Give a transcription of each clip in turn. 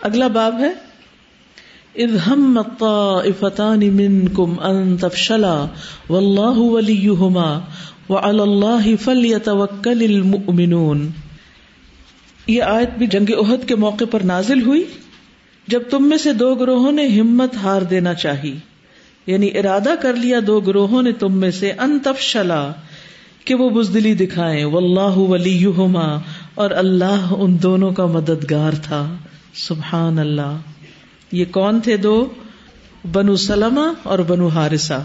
اگلا باب ہے، اذ هم الطائفتان منكم ان تفشلا والله وليهما وعلى الله فليتوكل المؤمنون۔ یہ آیت بھی جنگ عہد کے موقع پر نازل ہوئی، جب تم میں سے دو گروہوں نے ہمت ہار دینا چاہی یعنی ارادہ کر لیا دو گروہوں نے تم میں سے ان تفشلا کہ وہ بزدلی دکھائیں واللہ ولیہما اور اللہ ان دونوں کا مددگار تھا۔ سبحان اللہ۔ یہ کون تھے دو؟ بنو سلمہ اور بنو ہارسا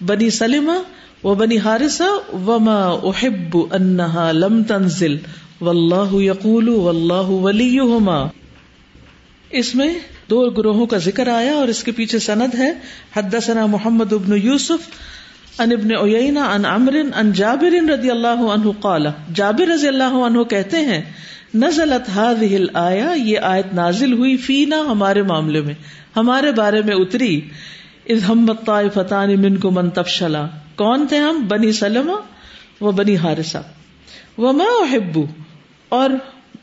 بنی سلمہ و بنی ہارسا وما احب انہا لم تنزل۔ واللہ یقول واللہ ولیہما اس میں دو گروہوں کا ذکر آیا اور اس کے پیچھے سند ہے۔ حدثنا محمد ابن یوسف ان ابن اوینا ان عمر ان جابر رضی اللہ عنہ قال۔ جابر رضی اللہ عنہ کہتے ہیں نزلت هذه الايه یہ آیت نازل ہوئی فینا ہمارے معاملے میں، ہمارے بارے میں اتری، اذ ہم الطائفتان منکم من تفشلا۔ کون تھے ہم؟ بنی سلمہ و بنی حارثہ۔ وما احب، اور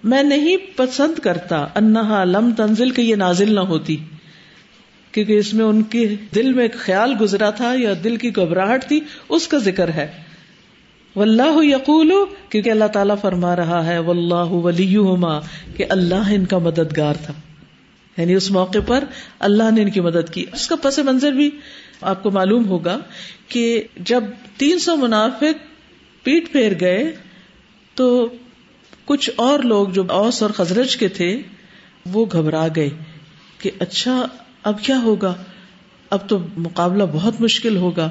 میں نہیں پسند کرتا، انہا لم تنزل، کہ یہ نازل نہ ہوتی۔ کیونکہ اس میں ان کے دل میں ایک خیال گزرا تھا یا دل کی گھبراہٹ تھی، اس کا ذکر ہے۔ واللہ یقول کیونکہ اللہ تعالیٰ فرما رہا ہے، واللہ ولیہما، کہ اللہ ان کا مددگار تھا۔ یعنی اس موقع پر اللہ نے ان کی مدد کی۔ اس کا پس منظر بھی آپ کو معلوم ہوگا کہ جب تین سو منافق پیٹ پھیر گئے، تو کچھ اور لوگ جو اوس اور خزرج کے تھے، وہ گھبرا گئے کہ اچھا اب کیا ہوگا؟ اب تو مقابلہ بہت مشکل ہوگا۔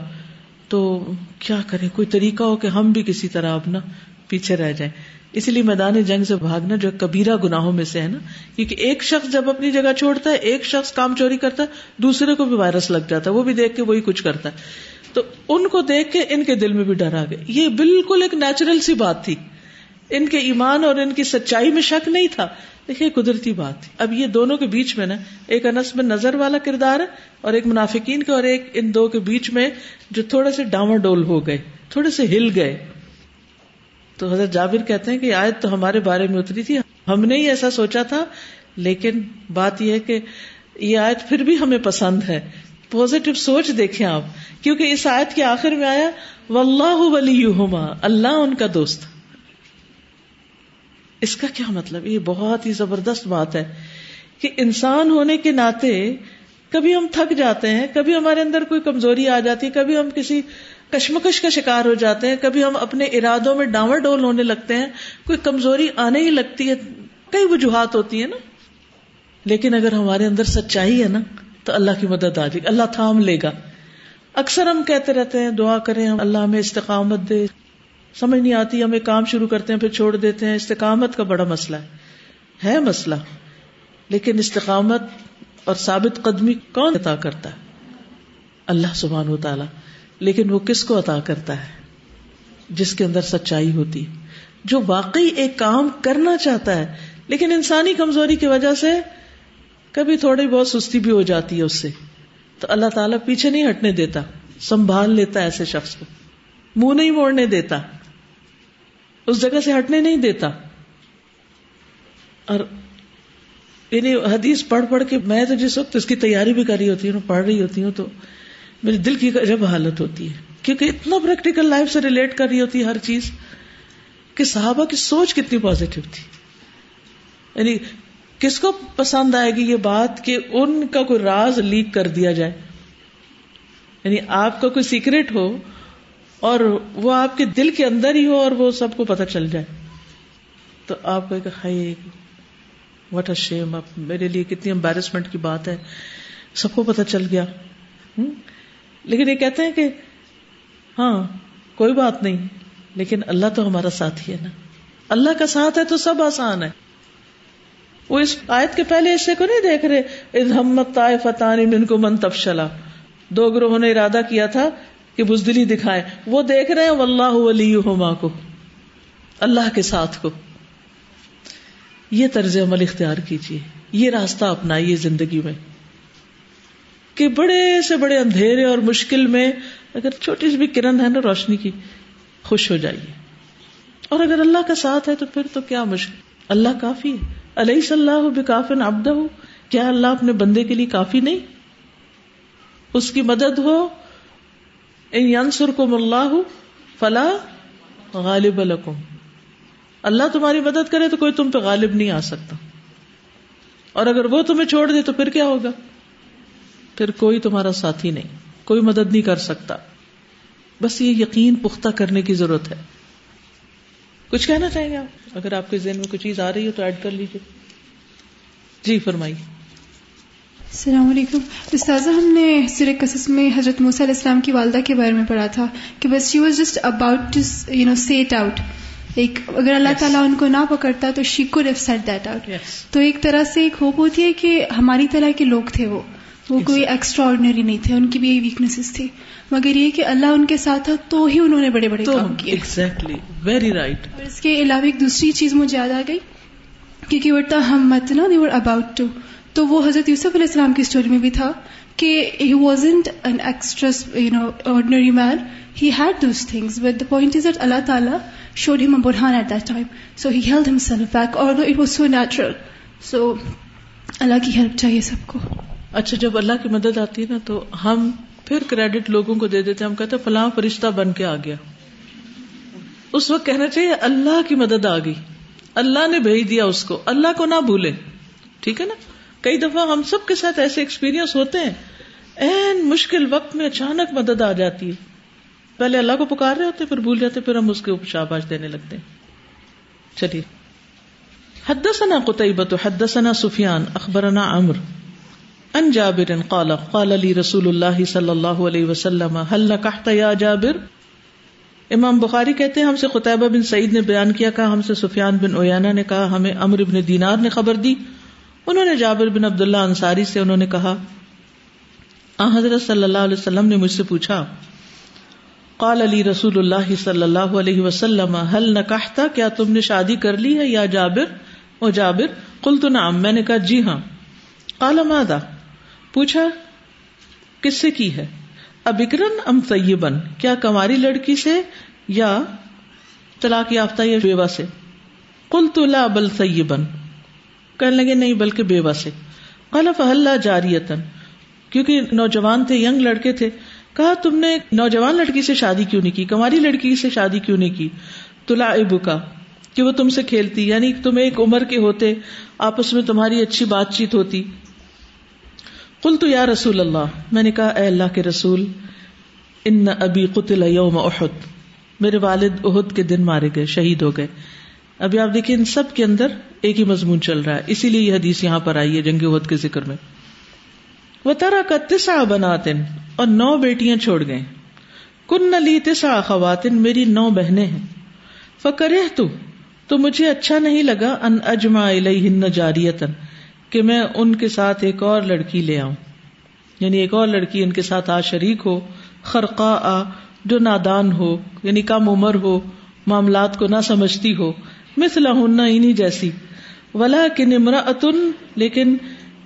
تو کیا کریں؟ کوئی طریقہ ہو کہ ہم بھی کسی طرح اپنا پیچھے رہ جائیں۔ اسی لیے میدان جنگ سے بھاگنا جو کبیرہ گناہوں میں سے ہے نا، کیونکہ ایک شخص جب اپنی جگہ چھوڑتا ہے، ایک شخص کام چوری کرتا ہے، دوسرے کو بھی وائرس لگ جاتا ہے، وہ بھی دیکھ کے وہی کچھ کرتا ہے۔ تو ان کو دیکھ کے ان کے دل میں بھی ڈر آ گئے یہ بالکل ایک نیچرل سی بات تھی۔ ان کے ایمان اور ان کی سچائی میں شک نہیں تھا۔ دیکھیے قدرتی بات تھی۔ اب یہ دونوں کے بیچ میں نا، ایک انس میں نظر والا کردار ہے اور ایک منافقین کا اور ایک ان دو کے بیچ میں جو تھوڑے سے ڈاما ڈول ہو گئے، تھوڑے سے ہل گئے۔ تو حضرت جابر کہتے ہیں کہ آیت تو ہمارے بارے میں اتری تھی۔ ہم نے ہی ایسا سوچا تھا، لیکن بات یہ ہے کہ یہ آیت پھر بھی ہمیں پسند ہے۔ پوزیٹو سوچ دیکھیں آپ، کیونکہ اس آیت کے آخر میں آیا، واللہ ولیہما، اللہ ان کا دوست۔ اس کا کیا مطلب؟ یہ بہت ہی زبردست بات ہے کہ انسان ہونے کے ناطے کبھی ہم تھک جاتے ہیں، کبھی ہمارے اندر کوئی کمزوری آ جاتی ہے، کبھی ہم کسی کشمکش کا شکار ہو جاتے ہیں، کبھی ہم اپنے ارادوں میں ڈاور ڈول ہونے لگتے ہیں، کوئی کمزوری آنے ہی لگتی ہے، کئی وجوہات ہوتی ہے نا۔ لیکن اگر ہمارے اندر سچائی ہے نا، تو اللہ کی مدد آ جائے گی، اللہ تھام لے گا۔ اکثر ہم کہتے رہتے ہیں، دعا کریں اللہ ہمیں استقامت دے۔ سمجھ نہیں آتی، ہم ایک کام شروع کرتے ہیں، پھر چھوڑ دیتے ہیں۔ استقامت کا بڑا مسئلہ ہے۔ ہے مسئلہ، لیکن استقامت اور ثابت قدمی کون عطا کرتا ہے؟ اللہ سبحان و تعالی۔ لیکن وہ کس کو عطا کرتا ہے؟ جس کے اندر سچائی ہوتی۔ جو واقعی ایک کام کرنا چاہتا ہے، لیکن انسانی کمزوری کی وجہ سے کبھی تھوڑی بہت سستی بھی ہو جاتی ہے اس سے۔ تو اللہ تعالیٰ پیچھے نہیں ہٹنے دیتا، سنبھال لیتا ہے ایسے شخص کو۔ منہ نہیں موڑنے دیتا۔ اس جگہ سے ہٹنے نہیں دیتا۔ اور یعنی حدیث پڑھ پڑھ کے میں تو جس وقت اس کی تیاری بھی کر رہی ہوتی ہوں پڑھ رہی ہوتی ہوں، تو میری دل کی جب حالت ہوتی ہے۔ کیونکہ اتنا پریکٹیکل لائف سے ریلیٹ کر رہی ہوتی ہے ہر چیز کہ صحابہ کی سوچ کتنی پازیٹو تھی۔ یعنی کس کو پسند آئے گی یہ بات کہ ان کا کوئی راز لیک کر دیا جائے؟ یعنی آپ کا کوئی سیکرٹ ہو اور وہ آپ کے دل کے اندر ہی ہو اور وہ سب کو پتہ چل جائے۔ تو آپ کو وٹ اے شیم اب میرے لیے کتنی امبیرسمنٹ کی بات ہے۔ سب کو پتہ چل گیا۔ لیکن یہ کہتے ہیں کہ ہاں کوئی بات نہیں، لیکن اللہ تو ہمارا ساتھی ہے نا۔ اللہ کا ساتھ ہے تو سب آسان ہے۔ وہ اس آیت کے پہلے حصے کو نہیں دیکھ رہے ہمت فتح من کو من تفشلا۔ دو گروہوں نے ارادہ کیا تھا کہ بزدلی دکھائے۔ وہ دیکھ رہے ہیں، واللہ ولیہما کو، اللہ کے ساتھ کو۔ یہ طرز عمل اختیار کیجیے یہ راستہ اپنائیے زندگی میں۔ کہ بڑے سے بڑے اندھیرے اور مشکل میں اگر چھوٹی سی بھی کرن ہے نا روشنی کی، خوش ہو جائیے۔ اور اگر اللہ کا ساتھ ہے تو پھر تو کیا مشکل۔ اللہ کافی ہے۔ علیہ صلاح بکافن ابدا ہو کیا اللہ اپنے بندے کے لیے کافی نہیں؟ اس کی مدد ہو ان کو اللہ فلا غالب الکم اللہ تمہاری مدد کرے تو کوئی تم پہ غالب نہیں آ سکتا۔ اور اگر وہ تمہیں چھوڑ دے تو پھر کیا ہوگا؟ پھر کوئی تمہارا ساتھی نہیں، کوئی مدد نہیں کر سکتا۔ بس یہ یقین پختہ کرنے کی ضرورت ہے۔ کچھ کہنا چاہیں گے آپ؟ اگر آپ کے ذہن میں کوئی چیز آ رہی ہے تو ایڈ کر لیجیے جی فرمائیے۔ السلام علیکم۔ استاذہ ہم نے سر قصص میں حضرت موسیٰ علیہ السلام کی والدہ کے بارے میں پڑھا تھا کہ بس she was just about to you know set out ایک اگر اللہ yes. تعالیٰ ان کو نہ پکڑتا تو شی کو سیٹ دیٹ آؤٹ تو ایک طرح سے ایک ہوپ ہوتی ہے کہ ہماری طرح کے لوگ تھے وہ۔ وہ کوئی ایکسٹرا آرڈنری نہیں تھے ان کی بھی یہی ویکنیسز تھی مگر یہ کہ اللہ ان کے ساتھ تھا تو ہی انہوں نے بڑے بڑے کام کیے۔ ایگزیکٹلی ویری رائٹ اور اس کے علاوہ ایک دوسری چیز مجھے یاد آ گئی کیونکہ وٹا ہم مت نا دیور اباؤٹ ٹو تو وہ حضرت یوسف علیہ السلام کی اسٹوری میں بھی تھا کہ he wasn't an extra you know ordinary man he had those things but the point is that اللہ تعالیٰ showed him Burhan at that time so he held himself back اور it was so natural so اللہ کی help چاہیے سب کو اچھا جب اللہ کی مدد آتی ہے نا، تو ہم پھر کریڈٹ لوگوں کو دے دیتے ہیں۔ ہم کہتے ہیں، فلاں فرشتہ بن کے آ گیا۔ اس وقت کہنا چاہیے، اللہ کی مدد آ گئی۔ اللہ نے بھیج دیا اس کو۔ اللہ کو نہ بھولے۔ ٹھیک ہے نا؟ کئی دفعہ ہم سب کے ساتھ ایسے ایکسپیرئنس ہوتے ہیں۔ این مشکل وقت میں اچانک مدد آ جاتی ہے۔ پہلے اللہ کو پکار رہے ہوتے پھر بھول جاتے پھر ہم اس کے اوپر شاباش دینے لگتے ہیں۔ چلیے۔ حدثنا قطعبت حدثنا سفیان اخبرنا عمر ان جابر قال قال لي رسول اللہ صلی اللہ علیہ وسلم، هل نکحت یا جابر؟ امام بخاری کہتے ہیں، ہم سے قطعبہ بن سعید نے بیان کیا، کہا، ہم سے سفیان بن اویانا نے کہا، ہمیں امر ابن دینار نے خبر دی۔ انہوں نے جابر بن عبداللہ انصاری سے انہوں نے کہا حضرت صلی اللہ علیہ وسلم نے مجھ سے پوچھا، قال علی رسول اللہ صلی اللہ علیہ وسلم حل نکاحتا کیا تم نے شادی کر لی ہے یا جابر؟ او جابر، قلت نعم، میں نے کہا جی ہاں۔ قال، ماذا؟ پوچھا، کس سے کی ہے؟ ابکرن ام طیبن؟ کیا کماری لڑکی سے یا طلاق یافتہ یا بیوہ سے؟ قلت، لا، بل طیبن۔ کہنے لگے، نہیں، بلکہ بیوہ سے کالا فہل جاریتن کیونکہ نوجوان تھے، ینگ لڑکے تھے، کہا، تم نے نوجوان لڑکی سے شادی کیوں نہیں کی؟ کماری لڑکی سے شادی کیوں نہیں کی؟ تلا ابو کا کہ وہ تم سے کھیلتی یعنی تم ایک عمر کے ہوتے، آپس میں تمہاری اچھی بات چیت ہوتی۔ کل تو یا رسول اللہ، میں نے کہا، اے اللہ کے رسول، ان ابی قتل یوم احد، میرے والد عہد کے دن مارے گئے، شہید ہو گئے۔ ابھی آپ دیکھیں ان سب کے اندر ایک ہی مضمون چل رہا ہے۔ اسی لیے یہ حدیث یہاں پر آئی ہے جنگ عہد کے ذکر میں۔ وہ طرح کا تسا بناتن اور نو بیٹیاں چھوڑ گئے کن نلی تسا خواتین میری نو بہنیں ہیں۔ فکر تو تو مجھے اچھا نہیں لگا ان اجما الہن جاریتن کہ میں ان کے ساتھ ایک اور لڑکی لے آؤں۔ یعنی ایک اور لڑکی ان کے ساتھ آ شریک ہو خرقا آ جو نادان ہو یعنی کم عمر ہو، معاملات کو نہ سمجھتی ہو مثلا ہننا انہیں جیسی۔ ولا کن امراۃن لیکن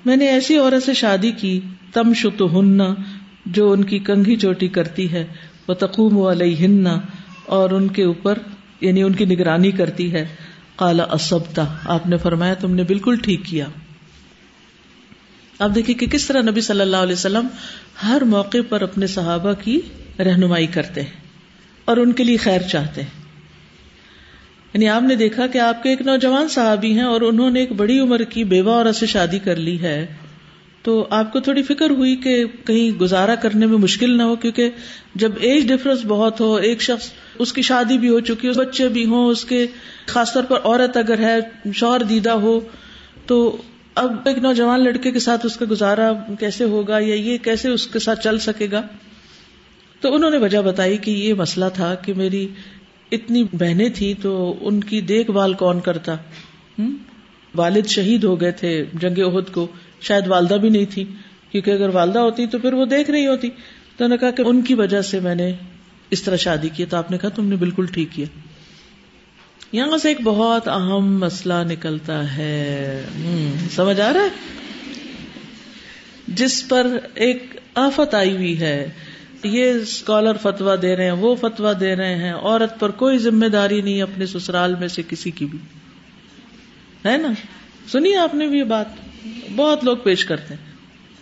میں نے ایسی عورت سے شادی کی تم شت ہننا جو ان کی کنگھی چوٹی کرتی ہے وہ تقوم علیہ اور ان کے اوپر یعنی ان کی نگرانی کرتی ہے۔ کالا اسبتا آپ نے فرمایا تم نے بالکل ٹھیک کیا۔ آپ دیکھیے کہ کس طرح نبی صلی اللہ علیہ وسلم ہر موقع پر اپنے صحابہ کی رہنمائی کرتے ہیں اور ان کے لیے خیر چاہتے ہیں۔ یعنی آپ نے دیکھا کہ آپ کے ایک نوجوان صحابی ہیں اور انہوں نے ایک بڑی عمر کی بیوہ عورت سے شادی کر لی ہے۔ تو آپ کو تھوڑی فکر ہوئی کہ کہیں گزارا کرنے میں مشکل نہ ہو، کیونکہ جب ایج ڈفرنس بہت ہو، ایک شخص اس کی شادی بھی ہو چکی ہو بچے بھی ہوں، اس کے خاص طور پر عورت اگر ہے شور دیدہ ہو، تو اب ایک نوجوان لڑکے کے ساتھ اس کا گزارا کیسے ہوگا یا یہ کیسے اس کے ساتھ چل سکے گا؟ تو انہوں نے وجہ بتائی کہ یہ مسئلہ تھا کہ میری اتنی بہنیں تھیں تو ان کی دیکھ بھال کون کرتا؟ والد شہید ہو گئے تھے جنگ عہد کو۔ شاید والدہ بھی نہیں تھی، کیونکہ اگر والدہ ہوتی تو پھر وہ دیکھ رہی ہوتی۔ تو نے کہا کہ ان کی وجہ سے میں نے اس طرح شادی کی تو آپ نے کہا تم نے بالکل ٹھیک کیا۔ یہاں سے ایک بہت اہم مسئلہ نکلتا ہے۔ سمجھ آ رہا ہے؟ جس پر ایک آفت آئی ہوئی ہے۔ یہ اسکالر فتوا دے رہے ہیں، وہ فتوا دے رہے ہیں، عورت پر کوئی ذمہ داری نہیں اپنے سسرال میں سے کسی کی بھی۔ ہے نا؟ سنیے آپ نے بھی یہ بات؟ بہت لوگ پیش کرتے ہیں۔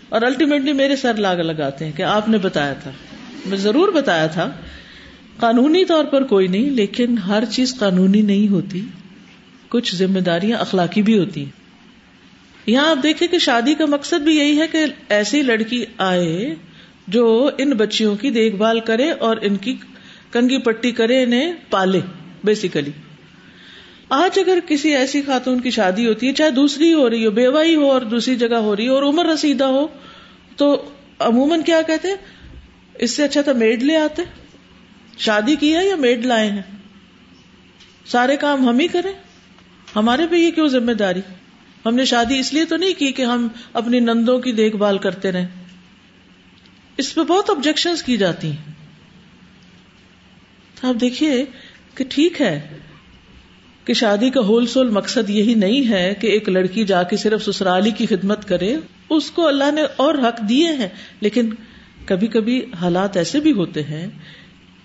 اور الٹیمیٹلی میرے سر لاگ لگاتے ہیں کہ آپ نے بتایا تھا۔ میں ضرور بتایا تھا۔ قانونی طور پر کوئی نہیں، لیکن ہر چیز قانونی نہیں ہوتی۔ کچھ ذمہ داریاں اخلاقی بھی ہوتی ہیں۔ یہاں آپ دیکھیں کہ شادی کا مقصد بھی یہی ہے کہ ایسی لڑکی آئے جو ان بچیوں کی دیکھ بھال کرے اور ان کی کنگی پٹی کرے انہیں پالے بیسیکلی آج اگر کسی ایسی خاتون کی شادی ہوتی ہے، چاہے دوسری ہو رہی ہو بیوہ ہو اور دوسری جگہ ہو رہی ہو اور عمر رسیدہ ہو، تو عموماً کیا کہتے اس سے اچھا تھا میڈ لے آتے۔ شادی کی ہے یا میڈ لائے ہیں؟ سارے کام ہم ہی کریں۔ ہمارے پہ یہ کیوں ذمہ داری؟ ہم نے شادی اس لیے تو نہیں کی کہ ہم اپنی نندوں کی دیکھ بھال کرتے رہیں۔ اس پہ بہت آبجیکشن کی جاتی ہیں۔ آپ دیکھیے کہ ٹھیک ہے کہ شادی کا ہول سول مقصد یہی نہیں ہے کہ ایک لڑکی جا کے صرف سسرالی کی خدمت کرے، اس کو اللہ نے اور حق دیے ہیں۔ لیکن کبھی کبھی حالات ایسے بھی ہوتے ہیں،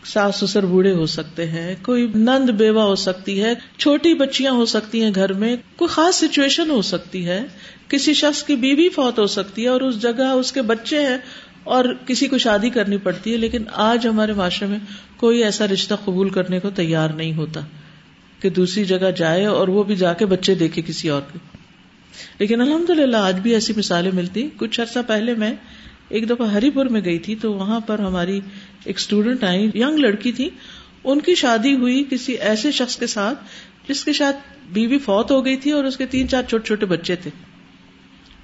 ساس سسر بوڑھے ہو سکتے ہیں، کوئی نند بیوہ ہو سکتی ہے، چھوٹی بچیاں ہو سکتی ہیں گھر میں، کوئی خاص سچویشن ہو سکتی ہے، کسی شخص کی بیوی فوت ہو سکتی ہے اور اس جگہ اس کے بچے ہیں اور کسی کو شادی کرنی پڑتی ہے، لیکن آج ہمارے معاشرے میں کوئی ایسا رشتہ قبول کرنے کو تیار نہیں ہوتا کہ دوسری جگہ جائے اور وہ بھی جا کے بچے دیکھے کسی اور کے لیکن الحمد للہ آج بھی ایسی مثالیں ملتی۔ کچھ عرصہ پہلے میں ایک دفعہ ہری پور میں گئی تھی، تو وہاں پر ہماری ایک اسٹوڈینٹ آئی یگ لڑکی تھی۔ ان کی شادی ہوئی کسی ایسے شخص کے ساتھ جس کے ساتھ بیوی فوت ہو گئی تھی اور اس کے تین چار چھوٹے چھوٹے بچے تھے۔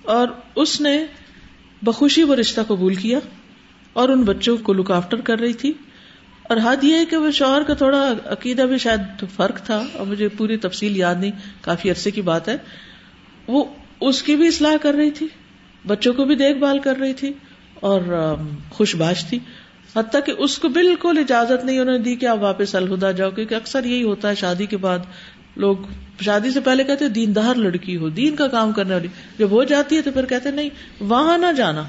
اور اس نے بخوشی وہ رشتہ قبول کیا اور ان بچوں کو لک آفٹر کر رہی تھی۔ اور حد یہ ہے کہ وہ شوہر کا تھوڑا عقیدہ بھی شاید فرق تھا اور مجھے پوری تفصیل یاد نہیں، کافی عرصے کی بات ہے۔ وہ اس کی بھی اصلاح کر رہی تھی، بچوں کو بھی دیکھ بھال کر رہی تھی اور خوش باش تھی۔ حتیٰ کہ اس کو بالکل اجازت نہیں انہوں نے دی کہ آپ واپس الہدا جاؤ، کیونکہ اکثر یہی ہوتا ہے، شادی کے بعد لوگ شادی سے پہلے کہتے دیندار لڑکی ہو، دین کا کام کرنے والی۔ جب ہو جاتی ہے تو پھر کہتے نہیں، وہاں نہ جانا۔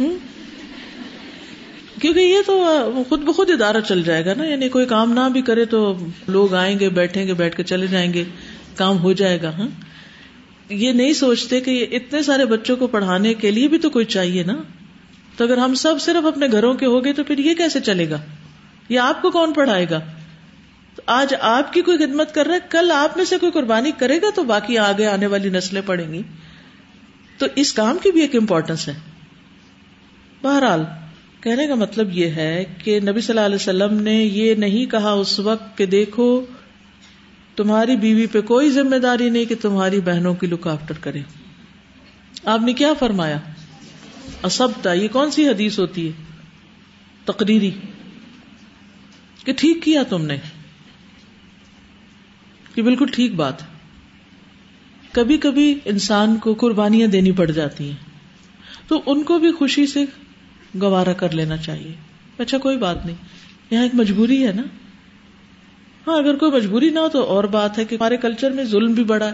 ہوں کیونکہ یہ تو خود بخود ادارہ چل جائے گا نا یعنی کوئی کام نہ بھی کرے تو لوگ آئیں گے، بیٹھیں گے، بیٹھ کے چلے جائیں گے، کام ہو جائے گا۔ ہاں یہ نہیں سوچتے کہ اتنے سارے بچوں کو پڑھانے کے لیے بھی تو کوئی چاہیے نا۔ تو اگر ہم سب صرف اپنے گھروں کے ہو گئے تو پھر یہ کیسے چلے گا؟ یہ آپ کو کون پڑھائے گا؟ تو آج آپ کی کوئی خدمت کر رہا ہے، کل آپ میں سے کوئی قربانی کرے گا تو باقی آگے آنے والی نسلیں پڑیں گی۔ تو اس کام کی بھی ایک امپورٹینس ہے۔ بہرحال، کہنے کا مطلب یہ ہے کہ نبی صلی اللہ علیہ وسلم نے یہ نہیں کہا اس وقت کہ دیکھو، تمہاری بیوی پہ کوئی ذمہ داری نہیں کہ تمہاری بہنوں کی لک آفٹر کرے۔ آپ نے کیا فرمایا؟ اسبتا یہ کون سی حدیث ہوتی ہے؟ تقریری۔ کہ ٹھیک کیا تم نے؟ کہ بالکل ٹھیک بات کبھی کبھی انسان کو قربانیاں دینی پڑ جاتی ہیں۔ تو ان کو بھی خوشی سے گوارا کر لینا چاہیے۔ اچھا کوئی بات نہیں۔ یہاں ایک مجبوری ہے نا۔ ہاں اگر کوئی مجبوری نہ ہو تو اور بات ہے کہ ہمارے کلچر میں ظلم بھی بڑا ہے۔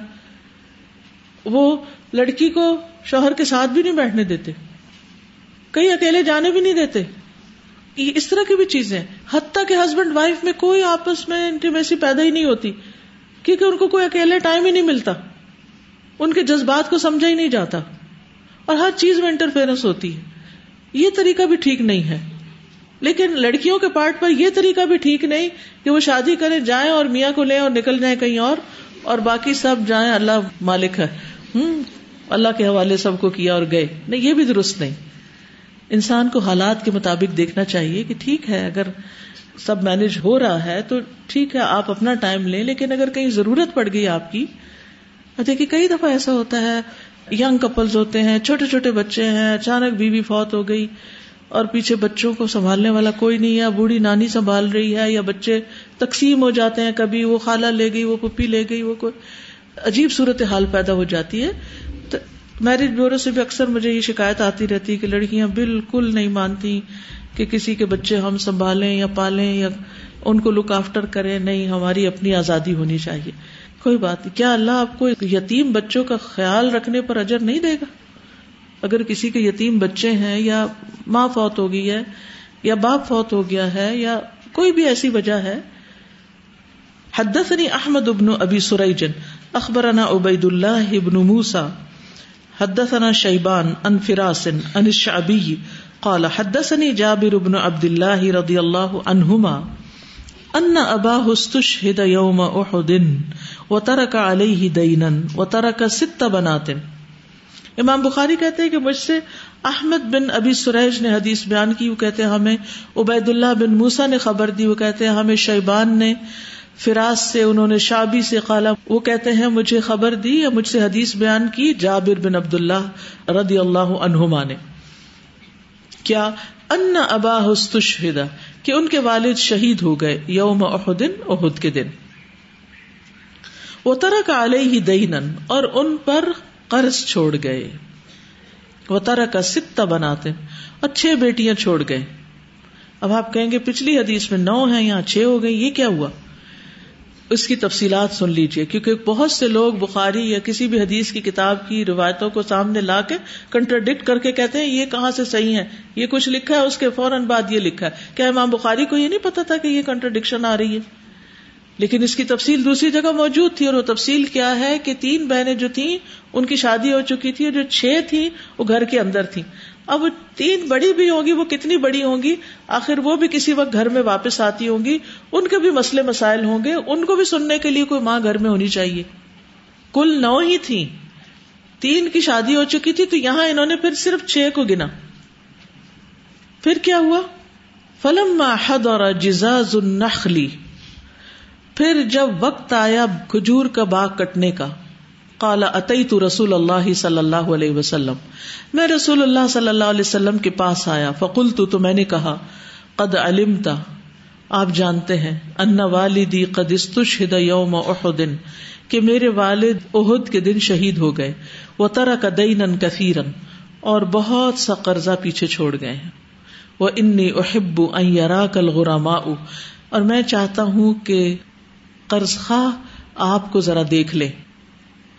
وہ لڑکی کو شوہر کے ساتھ بھی نہیں بیٹھنے دیتے۔ کئی اکیلے جانے بھی نہیں دیتے۔ اس طرح کی بھی چیزیں حتیٰ کہ ہسبینڈ وائف میں کوئی آپس میں انٹیمیسی پیدا ہی نہیں ہوتی۔ کیونکہ ان کو کوئی اکیلے ٹائم ہی نہیں ملتا۔ ان کے جذبات کو سمجھا ہی نہیں جاتا۔ اور ہر چیز میں انٹرفیئرنس ہوتی ہے۔ یہ طریقہ بھی ٹھیک نہیں ہے۔ لیکن لڑکیوں کے پارٹ پر یہ طریقہ بھی ٹھیک نہیں کہ وہ شادی کرے، جائیں اور میاں کو لیں اور نکل جائیں کہیں اور اور باقی سب جائیں، اللہ مالک ہے۔ ہوں اللہ کے حوالے سب کو کیا اور گئے۔ نہیں، یہ بھی درست نہیں۔ انسان کو حالات کے مطابق دیکھنا چاہیے کہ ٹھیک ہے، اگر سب مینج ہو رہا ہے تو ٹھیک ہے، آپ اپنا ٹائم لیں، لیکن اگر کہیں ضرورت پڑ گئی آپ کی دیکھیے کئی دفعہ ایسا ہوتا ہے یگ کپلز ہوتے ہیں، چھوٹے چھوٹے بچے ہیں، اچانک بیوی فوت ہو گئی اور پیچھے بچوں کو سنبھالنے والا کوئی نہیں یا بوڑھی نانی سنبھال رہی ہے یا بچے تقسیم ہو جاتے ہیں کبھی، وہ خالہ لے گئی، وہ پپی لے گئی، وہ کوئی عجیب صورت حال پیدا ہو جاتی ہے۔ تو میرج بیورو سے بھی اکثر مجھے یہ شکایت آتی رہتی کہ لڑکیاں بالکل نہیں مانتی۔ کہ کسی کے بچے ہم سنبھالیں یا پالیں یا ان کو لک آفٹر کریں، نہیں، ہماری اپنی آزادی ہونی چاہیے۔ کوئی بات نہیں۔ کیا اللہ آپ کو یتیم بچوں کا خیال رکھنے پر اجر نہیں دے گا؟ اگر کسی کے یتیم بچے ہیں یا ماں فوت ہو گئی ہے یا باپ فوت ہو گیا ہے یا کوئی بھی ایسی وجہ ہے۔ حدثني احمد ابن ابی سریجن، اخبرنا عبید اللہ ابن موسا حدثنا شیبان ان فراس ان الشعبی قال حدثني جابر بن عبد الله رضي الله عنهما ان اباه استشهد يوم احد وترك عليه دينا وترك ست بنات. امام بخاری کہتے ہیں کہ مجھ سے احمد بن ابی سریج نے حدیث بیان کی، وہ کہتے ہیں ہمیں عبید اللہ بن موسا نے خبر دی، وہ کہتے ہیں ہمیں شیبان نے فراز سے، انہوں نے شابی سے قالا، وہ کہتے ہیں مجھے خبر دی یا مجھ سے حدیث بیان کی؟ جابر بن عبد اللہ رضی اللہ عنہما نے۔ کیا ان ابا ہستشہدا کہ ان کے والد شہید ہو گئے یوم احدن احد کے دن۔ وہ ترک علیہ دینن اور ان پر قرض چھوڑ گئے۔ وہ ترا کا بناتے اور چھ بیٹیاں چھوڑ گئے۔ اب آپ کہیں گے پچھلی حدیث میں نو ہے یہاں چھ ہو گئی یہ کیا ہوا؟ اس کی تفصیلات سن لیجیے، کیونکہ بہت سے لوگ بخاری یا کسی بھی حدیث کی کتاب کی روایتوں کو سامنے لا کے کنٹرڈکٹ کر کے کہتے ہیں، یہ کہاں سے صحیح ہے؟ یہ کچھ لکھا ہے، اس کے فوراً بعد یہ لکھا ہے۔ کیا امام بخاری کو یہ نہیں پتا تھا کہ یہ کنٹرڈکشن آ رہی ہے؟ لیکن اس کی تفصیل دوسری جگہ موجود تھی اور وہ تفصیل کیا ہے کہ تین بہنیں جو تھیں، ان کی شادی ہو چکی تھی اور جو چھ تھی وہ گھر کے اندر تھی اب وہ تین بڑی بھی ہوں گی، وہ کتنی بڑی ہوں گی، آخر وہ بھی کسی وقت گھر میں واپس آتی ہوں گی، ان کے بھی مسئلے مسائل ہوں گے، ان کو بھی سننے کے لیے کوئی ماں گھر میں ہونی چاہیے۔ کل نو ہی تھی، تین کی شادی ہو چکی تھی، تو یہاں انہوں نے پھر صرف چھ کو گنا۔ پھر کیا ہوا؟ فلم حد اور جزاز النخلی پھر جب وقت آیا کھجور کا باغ کٹنے کا۔ کالا اتئی تو رسول اللہ صلی اللہ علیہ وسلم. میں رسول اللہ صلی اللہ علیہ وسلم کے پاس آیا فکل تو میں نے کہا، قد علمتا آپ جانتے ہیں ان والدی قد استشہد یوم احد کہ میرے والد احد کے دن شہید ہو گئے وہ طرح کا دین کثیرن اور بہت سا قرضہ پیچھے چھوڑ گئے ہیں۔ وہ انی احب ان یراک الغرماء۔ اور میں چاہتا ہوں کہ قرض خواہ آپ کو ذرا دیکھ لے۔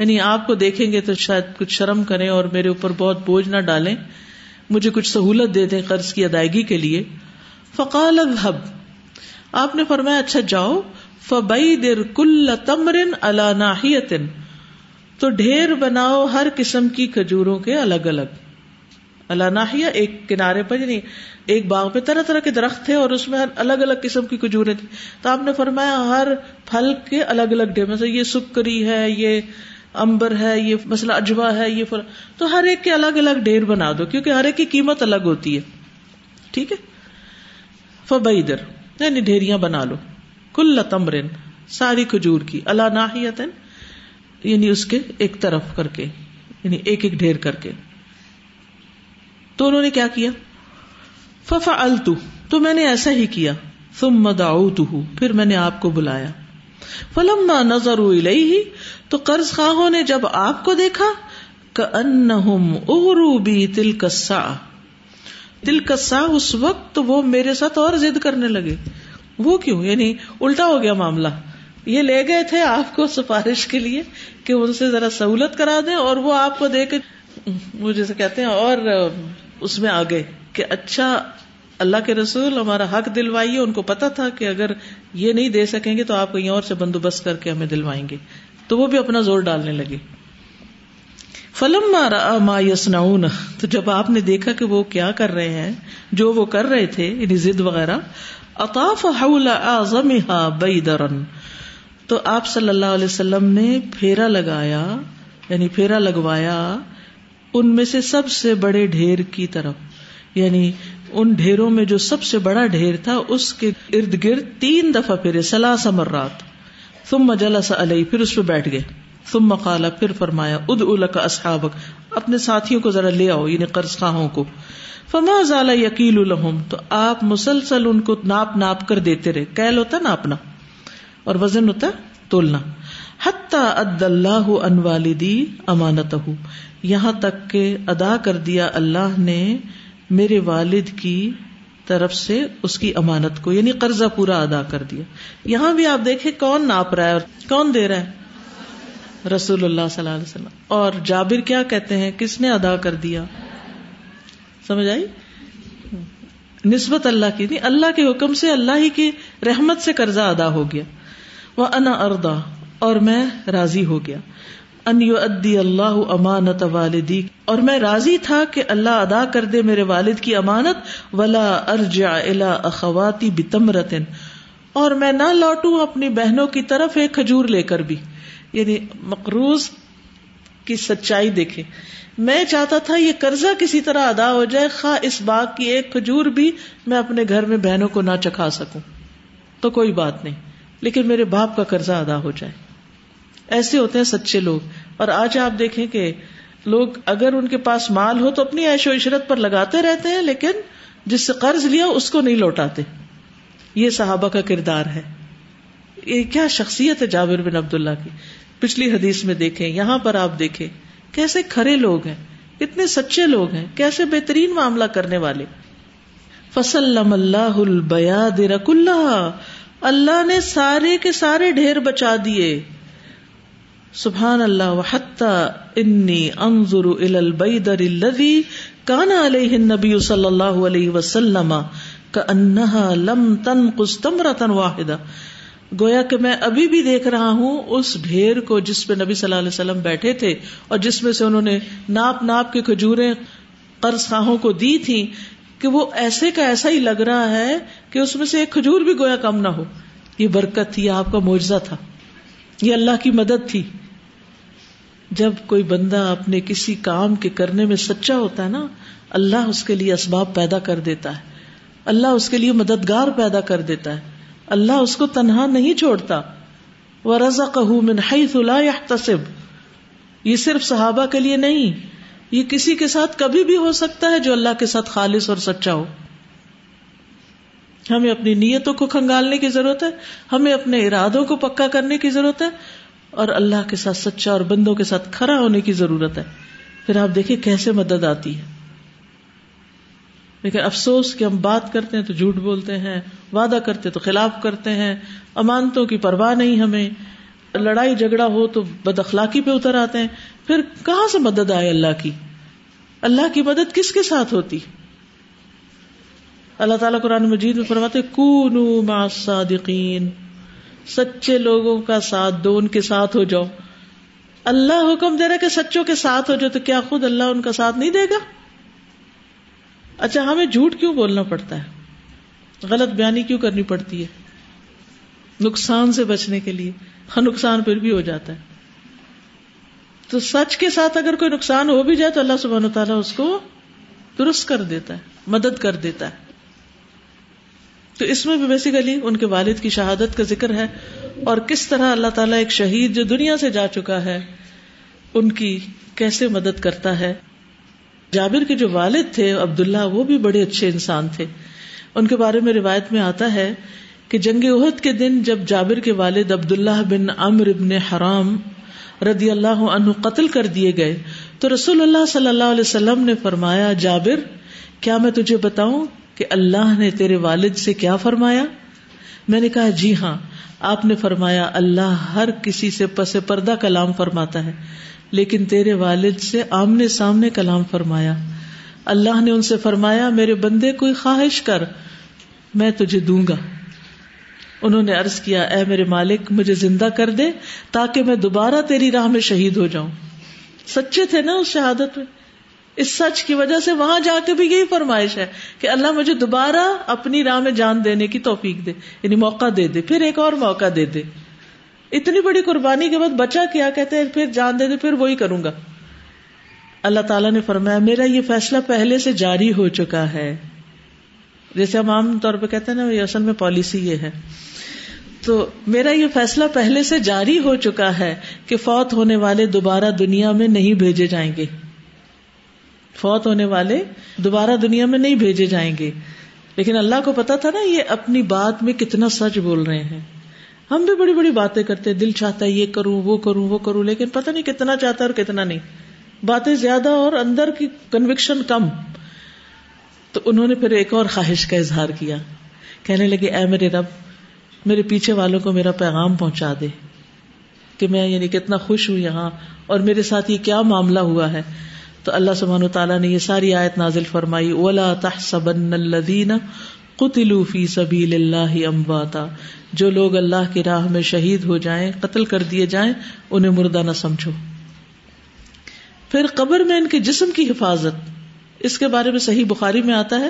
یعنی آپ کو دیکھیں گے تو شاید کچھ شرم کریں اور میرے اوپر بہت بوجھ نہ ڈالیں۔ مجھے کچھ سہولت دے دیں قرض کی ادائیگی کے لیے۔ فقال الحب آپ نے فرمایا اچھا جاؤ۔ فبئی در کل تمرن اللہ تو ڈھیر بناؤ ہر قسم کی کھجوروں کے الگ الگ۔ اللہ ایک کنارے پر یعنی ایک باغ پہ طرح طرح کے درخت تھے اور اس میں الگ الگ قسم کی کجورے تھی تو آپ نے فرمایا، ہر پھل کے الگ الگ ڈے مثلا یہ سکری ہے، یہ امبر ہے، یہ مسئلہ اجوا ہے، یہ پھل تو ہر ایک کے الگ الگ ڈھیر بنا دو، کیونکہ ہر ایک کی قیمت الگ ہوتی ہے۔ ٹھیک ہے؟ فبیدر یعنی ڈھیریاں بنا لو۔ کل تمرن، ساری کھجور کی اللہ ناحیت یعنی اس کے ایک طرف کر کے یعنی ایک ایک ڈھیر کر کے۔ تو انہوں نے کیا کیا؟ ففا التو تو میں نے ایسا ہی کیا۔ تم مداؤ پھر میں نے آپ کو بلایا۔ فلم نظر ہی تو قرض خواہوں نے جب آپ کو دیکھا اغروبی تل کسا اس وقت وہ میرے ساتھ اور ضد کرنے لگے۔ وہ کیوں؟ یعنی الٹا ہو گیا معاملہ۔ یہ لے گئے تھے آپ کو سفارش کے لیے کہ ان سے ذرا سہولت کرا دیں اور وہ آپ کو دے کے وہ جیسے کہتے ہیں اور اس میں آ گئے کہ اچھا اللہ کے رسول، ہمارا حق دلوائیے۔ ان کو پتا تھا کہ اگر یہ نہیں دے سکیں گے تو آپ کہیں اور سے بندوبست کر کے ہمیں دلوائیں گے۔ تو وہ بھی اپنا زور ڈالنے لگے۔ فلم مارا ما یسنا تو جب آپ نے دیکھا کہ وہ کیا کر رہے ہیں، جو وہ کر رہے تھے یعنی ضد وغیرہ، اطاف بئی درن تو آپ صلی اللہ علیہ وسلم نے پھیرا لگایا یعنی پھیرا لگوایا ان میں سے سب سے بڑے ڈھیر کی طرف۔ یعنی ان ڈھیروں میں جو سب سے بڑا ڈھیر تھا، اس کے ارد گرد تین دفعہ پھرے سلاس مرات تم مجلس علیہ، پھر اس پہ بیٹھ گئے۔ تم مقالا پھر فرمایا اد کا اصحابک، اپنے ساتھیوں کو ذرا لے آؤ یعنی قرض خواہوں کو۔ فما زال یقیل الحم تو آپ مسلسل ان کو ناپ ناپ کر دیتے رہے۔ کیل ہوتا ناپنا، اور وزن ہوتا تولنا۔ حتی اد اللہ ان والدی امانت یہاں تک کہ ادا کر دیا اللہ نے میرے والد کی طرف سے اس کی امانت کو یعنی قرضہ پورا ادا کر دیا۔ یہاں بھی آپ دیکھیں کون ناپ رہا ہے اور کون دے رہا ہے؟ رسول اللہ صلی اللہ علیہ وسلم۔ اور جابر کیا کہتے ہیں؟ کس نے ادا کر دیا؟ سمجھ آئی؟ نسبت اللہ کی نہیں، اللہ کے حکم سے اللہ ہی کی رحمت سے قرضہ ادا ہو گیا۔ وہ انا اردا اور میں راضی ہو گیا۔ ان ادی اللہ امانت والدی اور میں راضی تھا کہ اللہ ادا کر دے میرے والد کی امانت، ولا ارجع الى اخواتی بتمرتن۔ اور میں نہ لوٹوں اپنی بہنوں کی طرف ایک کھجور لے کر بھی۔ یعنی مقروض کی سچائی دیکھے میں چاہتا تھا یہ قرضہ کسی طرح ادا ہو جائے، خواہ اس باغ کی ایک کھجور بھی میں اپنے گھر میں بہنوں کو نہ چکھا سکوں۔ تو کوئی بات نہیں، لیکن میرے باپ کا قرضہ ادا ہو جائے۔ ایسے ہوتے ہیں سچے لوگ۔ اور آج آپ دیکھیں کہ لوگ اگر ان کے پاس مال ہو تو اپنی عیش و عشرت پر لگاتے رہتے ہیں، لیکن جس سے قرض لیا اس کو نہیں لوٹاتے۔ یہ صحابہ کا کردار ہے۔ یہ کیا شخصیت ہے جابر بن عبد اللہ کی؟ پچھلی حدیث میں دیکھیں، یہاں پر آپ دیکھیں کیسے کھڑے لوگ ہیں کتنے سچے لوگ ہیں، کیسے بہترین معاملہ کرنے والے۔ فصل اللہ رک اللہ اللہ نے سارے کے سارے ڈھیر بچا دیے۔ سبحان اللہ انی انظر الى البیدر الذي كان علیہ النبی صلی اللہ علیہ وسلم كأنها لم تنقص تمرة واحدة گویا کہ میں ابھی بھی دیکھ رہا ہوں اس ڈھیر کو جس پہ نبی صلی اللہ علیہ وسلم بیٹھے تھے اور جس میں سے انہوں نے ناپ ناپ کے کھجورے قرض خواہوں کو دی تھی کہ وہ ایسے کا ایسا ہی لگ رہا ہے کہ اس میں سے ایک کھجور بھی گویا کم نہ ہو۔ یہ برکت تھی آپ کا معجزہ تھا۔ یہ اللہ کی مدد تھی۔ جب کوئی بندہ اپنے کسی کام کے کرنے میں سچا ہوتا ہے نا، اللہ اس کے لیے اسباب پیدا کر دیتا ہے۔ اللہ اس کے لیے مددگار پیدا کر دیتا ہے۔ اللہ اس کو تنہا نہیں چھوڑتا۔ وہ رضا کہ یہ صرف صحابہ کے لیے نہیں، یہ کسی کے ساتھ کبھی بھی ہو سکتا ہے جو اللہ کے ساتھ خالص اور سچا ہو۔ ہمیں اپنی نیتوں کو کھنگالنے کی ضرورت ہے، ہمیں اپنے ارادوں کو پکا کرنے کی ضرورت ہے۔ اور اللہ کے ساتھ سچا اور بندوں کے ساتھ کھڑا ہونے کی ضرورت ہے۔ پھر آپ دیکھیں کیسے مدد آتی ہے۔ لیکن افسوس کہ ہم بات کرتے ہیں تو جھوٹ بولتے ہیں، وعدہ کرتے تو خلاف کرتے ہیں۔ امانتوں کی پرواہ نہیں ہمیں۔ لڑائی جھگڑا ہو تو بد اخلاقی پہ اتر آتے ہیں۔ پھر کہاں سے مدد آئے اللہ کی؟ اللہ کی مدد کس کے ساتھ ہوتی؟ اللہ تعالیٰ قرآن مجید میں فرماتے مع صادقین سچے لوگوں کا ساتھ دو، ان کے ساتھ ہو جاؤ۔ اللہ حکم دے رہا کہ سچوں کے ساتھ ہو جاؤ، تو کیا خود اللہ ان کا ساتھ نہیں دے گا؟ اچھا ہمیں جھوٹ کیوں بولنا پڑتا ہے؟ غلط بیانی کیوں کرنی پڑتی ہے؟ نقصان سے بچنے کے لیے ہاں نقصان پھر بھی ہو جاتا ہے۔ تو سچ کے ساتھ اگر کوئی نقصان ہو بھی جائے تو اللہ سبحانہ تعالیٰ اس کو درست کر دیتا ہے، مدد کر دیتا ہے۔ تو اس میں بھی بیسیکلی ان کے والد کی شہادت کا ذکر ہے اور کس طرح اللہ تعالیٰ ایک شہید جو دنیا سے جا چکا ہے، ان کی کیسے مدد کرتا ہے۔ جابر کے جو والد تھے، عبداللہ، وہ بھی بڑے اچھے انسان تھے۔ ان کے بارے میں روایت میں آتا ہے کہ جنگ عہد کے دن جب جابر کے والد عبداللہ بن امر ابن حرام رضی اللہ عنہ قتل کر دیے گئے، تو رسول اللہ صلی اللہ علیہ وسلم نے فرمایا، جابر، کیا میں تجھے بتاؤں کہ اللہ نے تیرے والد سے کیا فرمایا؟ میں نے کہا جی ہاں آپ نے فرمایا، اللہ ہر کسی سے پس پردہ کلام فرماتا ہے، لیکن تیرے والد سے آمنے سامنے کلام فرمایا۔ اللہ نے ان سے فرمایا، میرے بندے، کوئی خواہش کر، میں تجھے دوں گا۔ انہوں نے ارض کیا، اے میرے مالک، مجھے زندہ کر دے تاکہ میں دوبارہ تیری راہ میں شہید ہو جاؤں۔ سچے تھے نا اس شہادت میں؟ اس سچ کی وجہ سے وہاں جا کے بھی یہی فرمائش ہے کہ اللہ مجھے دوبارہ اپنی راہ میں جان دینے کی توفیق دے یعنی موقع دے دے، پھر ایک اور موقع دے دے۔ اتنی بڑی قربانی کے بعد بچا کیا، کہتے ہیں پھر جان دے دے، پھر وہی کروں گا۔ اللہ تعالیٰ نے فرمایا، میرا یہ فیصلہ پہلے سے جاری ہو چکا ہے۔ جیسے ہم عام طور پہ کہتے ہیں نا اصل میں پالیسی یہ ہے۔ تو میرا یہ فیصلہ پہلے سے جاری ہو چکا ہے کہ فوت ہونے والے دوبارہ دنیا میں نہیں بھیجے جائیں گے۔ فوت ہونے والے دوبارہ دنیا میں نہیں بھیجے جائیں گے۔ لیکن اللہ کو پتا تھا نا یہ اپنی بات میں کتنا سچ بول رہے ہیں۔ ہم بھی بڑی بڑی باتیں کرتے دل چاہتا ہے یہ کروں، وہ کروں وہ کروں، لیکن پتہ نہیں کتنا چاہتا اور کتنا نہیں۔ باتیں زیادہ اور اندر کی کنوکشن کم۔ تو انہوں نے پھر ایک اور خواہش کا اظہار کیا۔ کہنے لگے، اے میرے رب، میرے پیچھے والوں کو میرا پیغام پہنچا دے کہ میں یعنی کتنا خوش ہوں یہاں اور میرے ساتھ یہ کیا معاملہ ہوا ہے۔ تو اللہ سبحانہ تعالیٰ نے یہ ساری آیت نازل فرمائی اولا تحسبن الذین قتلوا فی سبیل اللہ امواتا جو لوگ اللہ کی راہ میں شہید ہو جائیں، قتل کر دیے جائیں، انہیں مردہ نہ سمجھو۔ پھر قبر میں ان کے جسم کی حفاظت۔ اس کے بارے میں صحیح بخاری میں آتا ہے،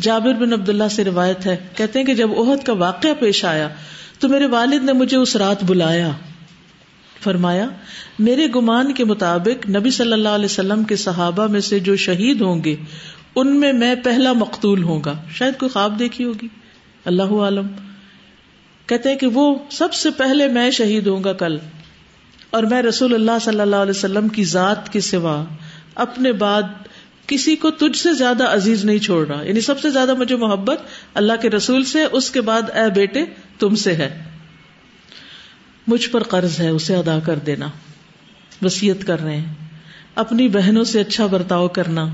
جابر بن عبداللہ سے روایت ہے۔ کہتے ہیں کہ جب عہد کا واقعہ پیش آیا، تو میرے والد نے مجھے اس رات بلایا۔ فرمایا، میرے گمان کے مطابق نبی صلی اللہ علیہ وسلم کے صحابہ میں سے جو شہید ہوں گے، ان میں میں پہلا مقتول ہوں گا۔ شاید کوئی خواب دیکھی ہوگی۔ اللہ عالم۔ کہتے ہیں کہ وہ سب سے پہلے میں شہید ہوں گا کل۔ اور میں رسول اللہ صلی اللہ علیہ وسلم کی ذات کے سوا اپنے بعد کسی کو تجھ سے زیادہ عزیز نہیں چھوڑ رہا۔ یعنی سب سے زیادہ مجھے محبت اللہ کے رسول سے، اس کے بعد اے بیٹے تم سے ہے۔ مجھ پر قرض ہے، اسے ادا کر دینا۔ وسیعت کر رہے ہیں۔ اپنی بہنوں سے اچھا برتاؤ کرنا۔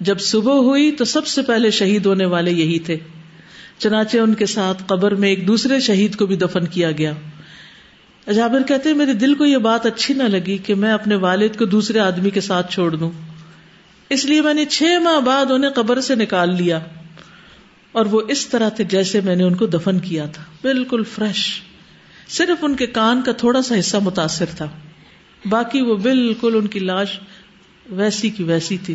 جب صبح ہوئی تو سب سے پہلے شہید ہونے والے یہی تھے۔ چنانچہ ان کے ساتھ قبر میں ایک دوسرے شہید کو بھی دفن کیا گیا۔ جابر کہتے میرے دل کو یہ بات اچھی نہ لگی کہ میں اپنے والد کو دوسرے آدمی کے ساتھ چھوڑ دوں۔ اس لیے میں نے چھ ماہ بعد انہیں قبر سے نکال لیا۔ اور وہ اس طرح تھے جیسے میں نے ان کو دفن کیا تھا۔ بالکل فریش۔ صرف ان کے کان کا تھوڑا سا حصہ متاثر تھا۔ باقی وہ بالکل ان کی لاش ویسی کی ویسی تھی۔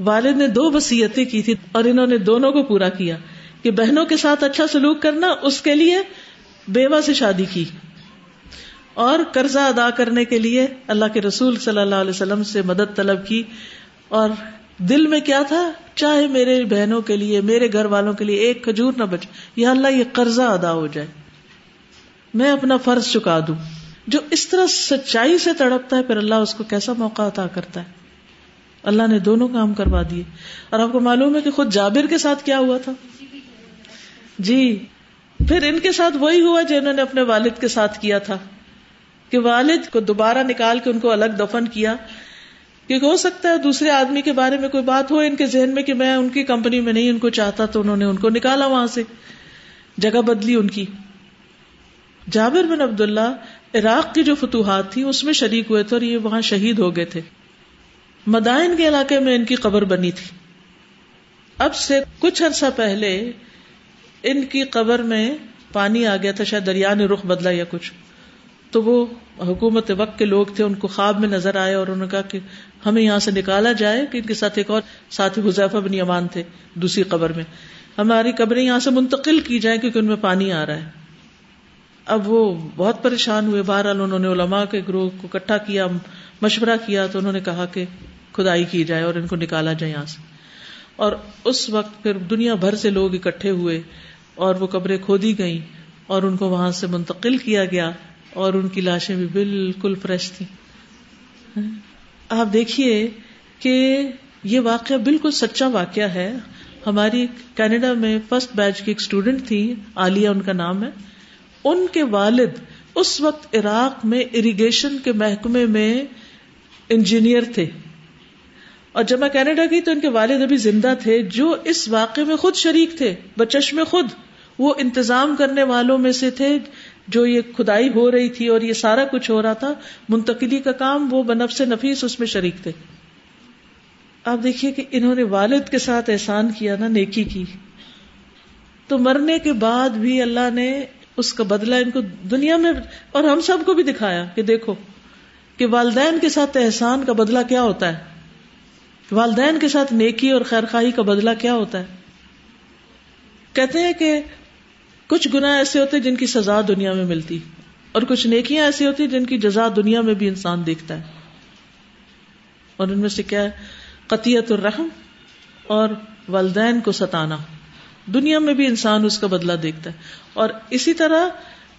والد نے دو وسیعتیں کی تھی اور انہوں نے دونوں کو پورا کیا کہ بہنوں کے ساتھ اچھا سلوک کرنا، اس کے لیے بیوہ سے شادی کی۔ اور قرضہ ادا کرنے کے لیے اللہ کے رسول صلی اللہ علیہ وسلم سے مدد طلب کی۔ اور دل میں کیا تھا؟ چاہے میرے بہنوں کے لیے، میرے گھر والوں کے لیے ایک کھجور نہ بچے یا اللہ یہ قرضہ ادا ہو جائے۔ میں اپنا فرض چکا دوں۔ جو اس طرح سچائی سے تڑپتا ہے، پھر اللہ اس کو کیسا موقع عطا کرتا ہے؟ اللہ نے دونوں کام کروا دیے۔ اور آپ کو معلوم ہے کہ خود جابر کے ساتھ کیا ہوا تھا؟ جی۔ پھر ان کے ساتھ وہی ہوا جو انہوں نے اپنے والد کے ساتھ کیا تھا۔ کہ والد کو دوبارہ نکال کے ان کو الگ دفن کیا۔ کیونکہ ہو سکتا ہے دوسرے آدمی کے بارے میں کوئی بات ہو ان کے ذہن میں کہ میں ان کی کمپنی میں نہیں، ان کو چاہتا تو انہوں نے ان کو نکالا وہاں سے۔ جگہ بدلی ان کی۔ جابر بن عبد اللہ عراق کی جو فتوحات تھی اس میں شریک ہوئے تھے اور یہ وہاں شہید ہو گئے تھے۔ مدائن کے علاقے میں ان کی قبر بنی تھی۔ اب سے کچھ عرصہ پہلے ان کی قبر میں پانی آ گیا تھا، شاید دریا نے رخ بدلا یا کچھ۔ تو وہ حکومت وقت کے لوگ تھے، ان کو خواب میں نظر آئے اور انہوں نے کہا کہ ہمیں یہاں سے نکالا جائے کہ ان کے ساتھ ایک اور ساتھی حذیفہ بن امان تھے دوسری قبر میں۔ ہماری قبریں یہاں سے منتقل کی جائیں کیونکہ ان میں پانی آ رہا ہے۔ اب وہ بہت پریشان ہوئے۔ بہرحال انہوں نے علماء کے گروہ کو اکٹھا کیا، مشورہ کیا تو انہوں نے کہا کہ کھدائی کی جائے اور ان کو نکالا جائے یہاں سے۔ اور اس وقت پھر دنیا بھر سے لوگ اکٹھے ہوئے اور وہ قبریں کھودی گئیں اور ان کو وہاں سے منتقل کیا گیا اور ان کی لاشیں بھی بالکل فریش تھی آپ دیکھیے کہ یہ واقعہ بالکل سچا واقعہ ہے۔ ہماری کینیڈا میں فرسٹ بیچ کی ایک اسٹوڈینٹ تھی، عالیہ ان کا نام ہے۔ ان کے والد اس وقت عراق میں اریگیشن کے محکمے میں انجینئر تھے۔ اور جب میں کینیڈا گئی تو ان کے والد ابھی زندہ تھے، جو اس واقعے میں خود شریک تھے بچش میں خود، وہ انتظام کرنے والوں میں سے تھے۔ جو یہ کھدائی ہو رہی تھی اور یہ سارا کچھ ہو رہا تھا، منتقلی کا کام وہ بنف سے نفیس اس میں شریک تھے۔ آپ دیکھیے کہ انہوں نے والد کے ساتھ احسان کیا نا نیکی کی۔ تو مرنے کے بعد بھی اللہ نے اس کا بدلہ ان کو دنیا میں اور ہم سب کو بھی دکھایا کہ دیکھو کہ والدین کے ساتھ احسان کا بدلہ کیا ہوتا ہے؟ والدین کے ساتھ نیکی اور خیر خواہی کا بدلہ کیا ہوتا ہے؟ کہتے ہیں کہ کچھ گنا ایسے ہوتے جن کی سزا دنیا میں ملتی، اور کچھ نیکیاں ایسی ہوتی جن کی جزا دنیا میں بھی انسان دیکھتا ہے۔ اور ان میں سے کیا ہے؟ قطیت الرحم اور والدین کو ستانا۔ دنیا میں بھی انسان اس کا بدلہ دیکھتا ہے۔ اور اسی طرح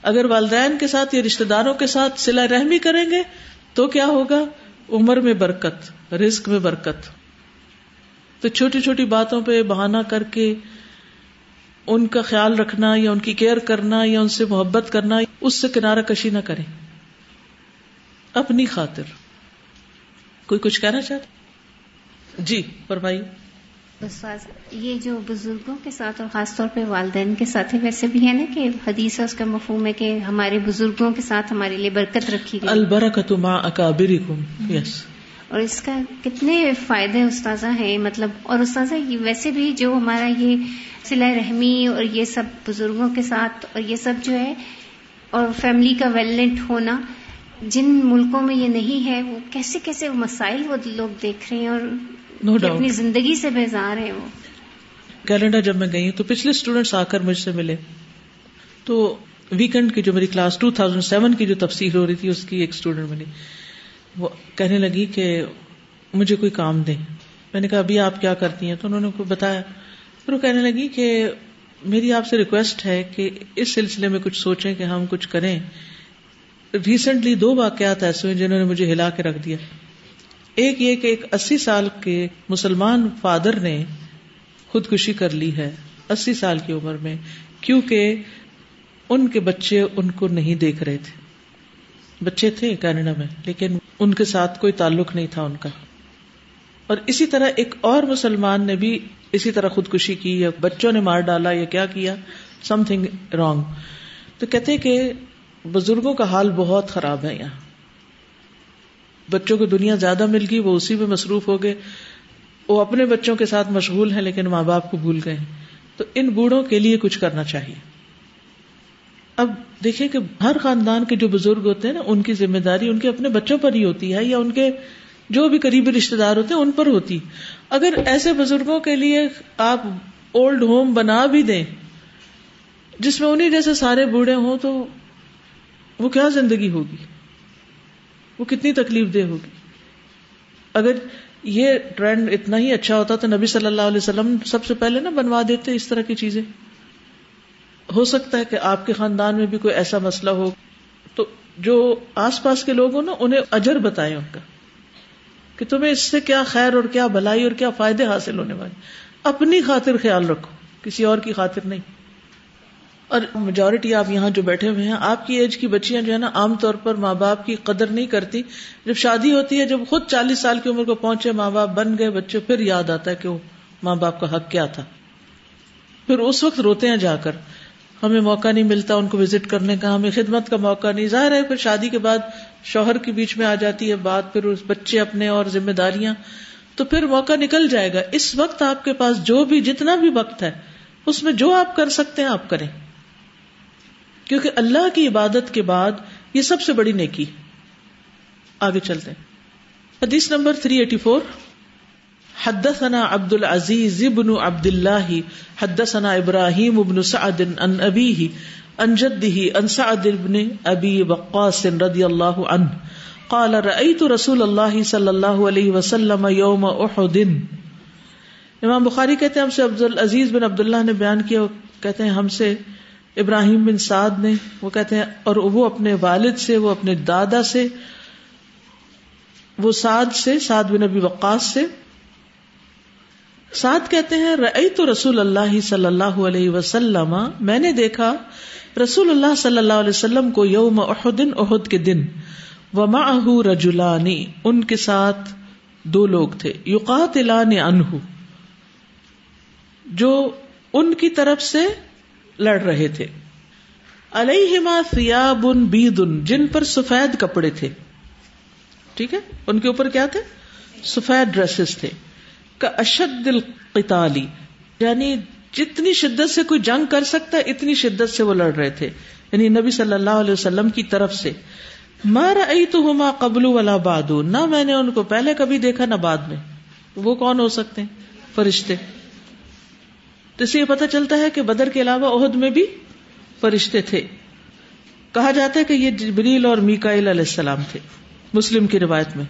اگر والدین کے ساتھ یا رشتے داروں کے ساتھ سلا رحمی کریں گے تو کیا ہوگا؟ عمر میں برکت، رزق میں برکت۔ تو چھوٹی چھوٹی باتوں پہ بہانا کر کے ان کا خیال رکھنا یا ان کی کیئر کرنا یا ان سے محبت کرنا، اس سے کنارہ کشی نہ کریں۔ اپنی خاطر۔ کوئی کچھ کہنا چاہتا جی فرمائیے۔ یہ جو بزرگوں کے ساتھ اور خاص طور پہ والدین کے ساتھ ویسے بھی ہے نا کہ حدیث اس کا مفہوم ہے کہ ہمارے بزرگوں کے ساتھ ہمارے لیے برکت رکھی گئی۔ البرکت ما اکابرکم یس اور اس کا کتنے فائدے استاذہ ہیں مطلب اور استاذہ ویسے بھی جو ہمارا یہ سلا رحمی اور یہ سب بزرگوں کے ساتھ اور یہ سب جو ہے اور فیملی کا ویلنٹ ہونا جن ملکوں میں یہ نہیں ہے وہ کیسے کیسے مسائل وہ لوگ دیکھ رہے ہیں اور No doubt. اپنی زندگی سے بیزار ہیں وہ۔ کینیڈا جب میں گئی تو پچھلے اسٹوڈینٹس آ کر مجھ سے ملے۔ تو ویکینڈ کی جو میری کلاس 2007 کی جو تفسیر ہو رہی تھی اس کی ایک اسٹوڈینٹ ملی۔ وہ کہنے لگی کہ مجھے کوئی کام دے میں نے کہا ابھی آپ کیا کرتی ہیں؟ تو انہوں نے بتایا۔ پھر وہ کہنے لگی کہ میری آپ سے ریکویسٹ ہے کہ اس سلسلے میں کچھ سوچیں کہ ہم کچھ کریں۔ ریسنٹلی دو واقعات ایسے ہوئے جنہوں نے مجھے ہلا کے رکھ دیا۔ ایک یہ کہ ایک اسی سال کے مسلمان فادر نے خودکشی کر لی ہے اسی سال کی عمر میں، کیونکہ ان کے بچے ان کو نہیں دیکھ رہے تھے۔ بچے تھے کینیڈا میں، لیکن ان کے ساتھ کوئی تعلق نہیں تھا ان کا۔ اور اسی طرح ایک اور مسلمان نے بھی اسی طرح خودکشی کی یا بچوں نے مار ڈالا یا کیا کیا سم تھنگ رانگ تو کہتے کہ بزرگوں کا حال بہت خراب ہے یہاں۔ بچوں کو دنیا زیادہ مل گئی، وہ اسی میں مصروف ہو گئے۔ وہ اپنے بچوں کے ساتھ مشغول ہیں، لیکن ماں باپ کو بھول گئے۔ تو ان بوڑھوں کے لیے کچھ کرنا چاہیے۔ اب دیکھیں کہ ہر خاندان کے جو بزرگ ہوتے ہیں نا، ان کی ذمہ داری ان کے اپنے بچوں پر ہی ہوتی ہے، یا ان کے جو بھی قریبی رشتے دار ہوتے ہیں، ان پر ہوتی۔ اگر ایسے بزرگوں کے لیے آپ اولڈ ہوم بنا بھی دیں، جس میں انہیں جیسے سارے بوڑھے ہوں، تو وہ کیا زندگی ہوگی؟ وہ کتنی تکلیف دہ ہوگی۔ اگر یہ ٹرینڈ اتنا ہی اچھا ہوتا تو نبی صلی اللہ علیہ وسلم سب سے پہلے نا بنوا دیتے اس طرح کی چیزیں۔ ہو سکتا ہے کہ آپ کے خاندان میں بھی کوئی ایسا مسئلہ ہو۔ تو جو آس پاس کے لوگ ہوں نا، انہیں اجر بتائیں ان کا کہ تمہیں اس سے کیا خیر اور کیا بھلائی اور کیا فائدے حاصل ہونے والے۔ اپنی خاطر خیال رکھو، کسی اور کی خاطر نہیں۔ اور میجورٹی آپ یہاں جو بیٹھے ہوئے ہیں، آپ کی ایج کی بچیاں جو ہے نا، عام طور پر ماں باپ کی قدر نہیں کرتی۔ جب شادی ہوتی ہے، جب خود چالیس سال کی عمر کو پہنچے، ماں باپ بن گئے بچے، پھر یاد آتا ہے کہ وہ ماں باپ کا حق کیا تھا۔ پھر اس وقت روتے ہیں جا کر۔ ہمیں موقع نہیں ملتا ان کو وزٹ کرنے کا، ہمیں خدمت کا موقع نہیں۔ ظاہر ہے، پھر شادی کے بعد شوہر کے بیچ میں آ جاتی ہے بات، پھر اس بچے اپنے اور ذمہ داریاں۔ تو پھر موقع نکل جائے گا۔ اس وقت آپ کے پاس جو بھی، جتنا بھی وقت ہے، اس میں جو آپ کر سکتے ہیں، آپ کریں۔ کیونکہ اللہ کی عبادت کے بعد یہ سب سے بڑی نیکی آگے چلتے ہیں۔ حدیث نمبر 384 حدثنا عبد العزيز ابن عبد الله حدثنا ابراهيم ابن سعد عن ابيه عن جده عن سعد ابن ابي وقاص رضي الله عنه قال رايت رسول الله صلى الله عليه وسلم يوم احد. امام بخاری کہتے ہیں، ہم سے عبد العزیز بن عبداللہ نے بیان کیا کہتے ہیں، ہم سے ابراہیم بن سعد نے، وہ کہتے ہیں، اور وہ اپنے والد سے، وہ اپنے دادا سے، وہ سعد سے، سعد بن ابی وقاص سے۔ سعد کہتے ہیں رئی تو رسول اللہ صلی اللہ علیہ وسلم، میں نے دیکھا، رسول اللہ صلی اللہ علیہ وسلم کو یوم احدن احد کے دن وما رجولانی ان کے ساتھ دو لوگ تھے، یقاتلان انہو جو ان کی طرف سے لڑ رہے تھے۔ علیہما ثیاب بید جن پر سفید کپڑے تھے۔ ٹھیک ہے؟ ان کے اوپر کیا تھے؟ سفید ڈریسز تھے۔ کا اشد القتالی یعنی جتنی شدت سے کوئی جنگ کر سکتا ہے، اتنی شدت سے وہ لڑ رہے تھے۔ یعنی نبی صلی اللہ علیہ وسلم کی طرف سے۔ مارا تو ہما قبل والا بادو نہ میں نے ان کو پہلے کبھی دیکھا، نہ بعد میں۔ وہ کون ہو سکتے ہیں؟ فرشتے۔ تو اسے یہ پتا چلتا ہے کہ بدر کے علاوہ عہد میں بھی فرشتے تھے۔ کہا جاتا ہے کہ یہ جبریل اور میکائل علیہ السلام تھے، مسلم کی روایت میں۔